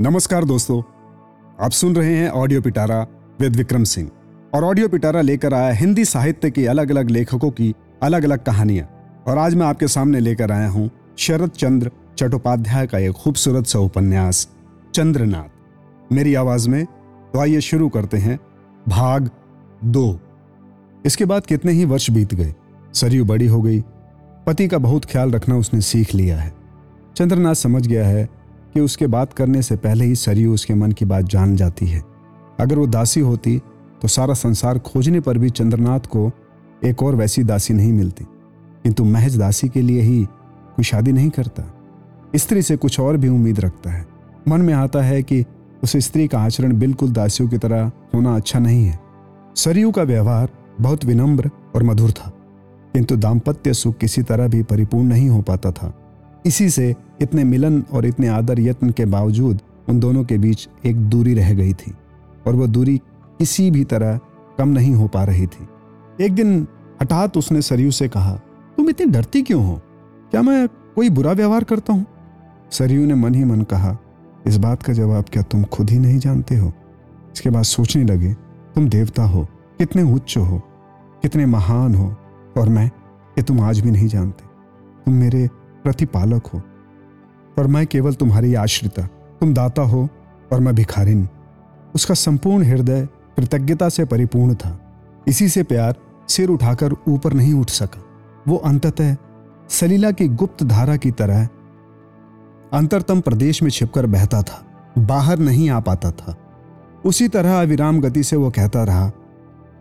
नमस्कार दोस्तों, आप सुन रहे हैं ऑडियो पिटारा विद विक्रम सिंह और ऑडियो पिटारा लेकर आया हिंदी साहित्य के अलग अलग लेखकों की अलग अलग कहानियाँ। और आज मैं आपके सामने लेकर आया हूँ शरद चंद्र चट्टोपाध्याय का एक खूबसूरत सा उपन्यास, चंद्रनाथ। मेरी आवाज़ में तो आइए शुरू करते हैं भाग दो। इसके बाद कितने ही वर्ष बीत गए सरयू बड़ी हो गई, पति का बहुत ख्याल रखना उसने सीख लिया है। चंद्रनाथ समझ गया है कि उसके बात करने से पहले ही सरयू उसके मन की बात जान जाती है। अगर वो दासी होती तो सारा संसार खोजने पर भी चंद्रनाथ को एक और वैसी दासी नहीं मिलती। किंतु महज दासी के लिए ही कोई शादी नहीं करता। स्त्री से कुछ और भी उम्मीद रखता है। मन में आता है कि उस स्त्री का आचरण बिल्कुल दासियों की तरह होना अच्छा नहीं है। सरयू का व्यवहार बहुत विनम्र और मधुर था, किंतु दाम्पत्य सुख किसी तरह भी परिपूर्ण नहीं हो पाता था। इसी से इतने मिलन और इतने आदर यत्न के बावजूद उन दोनों के बीच एक दूरी रह गई थी और वह दूरी किसी भी तरह कम नहीं हो पा रही थी। एक दिन हठात उसने सरयू से कहा, तुम इतनी डरती क्यों हो? क्या मैं कोई बुरा व्यवहार करता हूँ? सरयू ने मन ही मन कहा, इस बात का जवाब क्या तुम खुद ही नहीं जानते हो? इसके बाद सोचने लगे, तुम देवता हो, कितने उच्च हो, कितने महान हो, और मैं ये तुम आज भी नहीं जानते। तुम मेरे प्रतिपालक हो और मैं केवल तुम्हारी आश्रिता, तुम दाता हो और मैं भिखारिन। उसका संपूर्ण हृदय कृतज्ञता से परिपूर्ण था। इसी से प्यार सिर उठाकर ऊपर नहीं उठ सका। वो अंततः सलीला की गुप्त धारा की तरह अंतरतम प्रदेश में छिपकर बहता था, बाहर नहीं आ पाता था। उसी तरह अविराम गति से वो कहता रहा,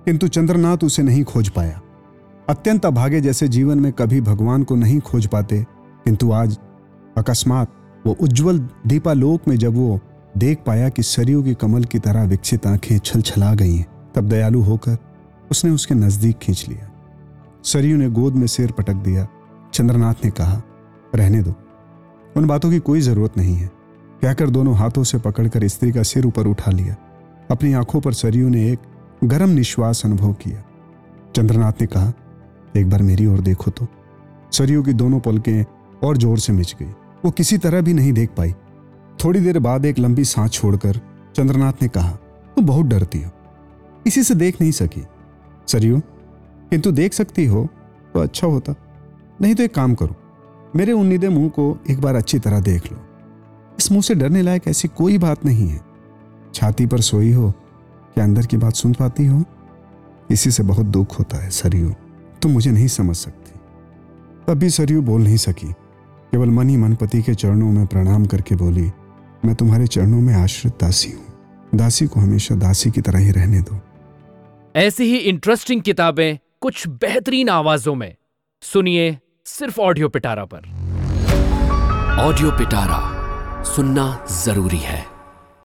किंतु चंद्रनाथ उसे नहीं खोज पाया। अत्यंत अभागे जैसे जीवन में कभी भगवान को नहीं खोज पाते, किंतु आज अकस्मात वो उज्जवल दीपालोक में जब वो देख पाया कि सरयू की कमल की तरह विकसित आँखें छल छला गई हैं तब दयालु होकर उसने उसके नज़दीक खींच लिया। सरयू ने गोद में सिर पटक दिया। चंद्रनाथ ने कहा, रहने दो। उन बातों की कोई ज़रूरत नहीं है। कहकर दोनों हाथों से पकड़कर स्त्री का सिर ऊपर उठा लिया। अपनी आँखों पर सरयू ने एक गर्म निश्वास अनुभव किया। चंद्रनाथ ने कहा, एक बार मेरी ओर देखो तो। सरयू की दोनों पलकें और ज़ोर से मिच गई। वो किसी तरह भी नहीं देख पाई। थोड़ी देर बाद एक लंबी सांस छोड़कर चंद्रनाथ ने कहा, तुम बहुत डरती हो। इसी से देख नहीं सकी। सरयू किंतु देख सकती हो तो अच्छा होता। नहीं तो एक काम करो, मेरे उन्नीदे मुँह को एक बार अच्छी तरह देख लो। इस मुँह से डरने लायक ऐसी कोई बात नहीं है। छाती पर सोई हो क्या अंदर की बात सुन पाती हो? इसी से बहुत दुख होता है, सरयू। तुम मुझे नहीं समझ सकती। तब भी सरयू बोल नहीं सकी। केवल मन ही मन पति के चरणों में प्रणाम करके बोली मैं तुम्हारे चरणों में आश्रित दासी हूँ। दासी को हमेशा दासी की तरह ही रहने दो। ऐसी ही इंटरेस्टिंग किताबें कुछ बेहतरीन आवाजों में। सुनिए सिर्फ़ ऑडियो पिटारा पर। ऑडियो पिटारा सुनना ज़रूरी है।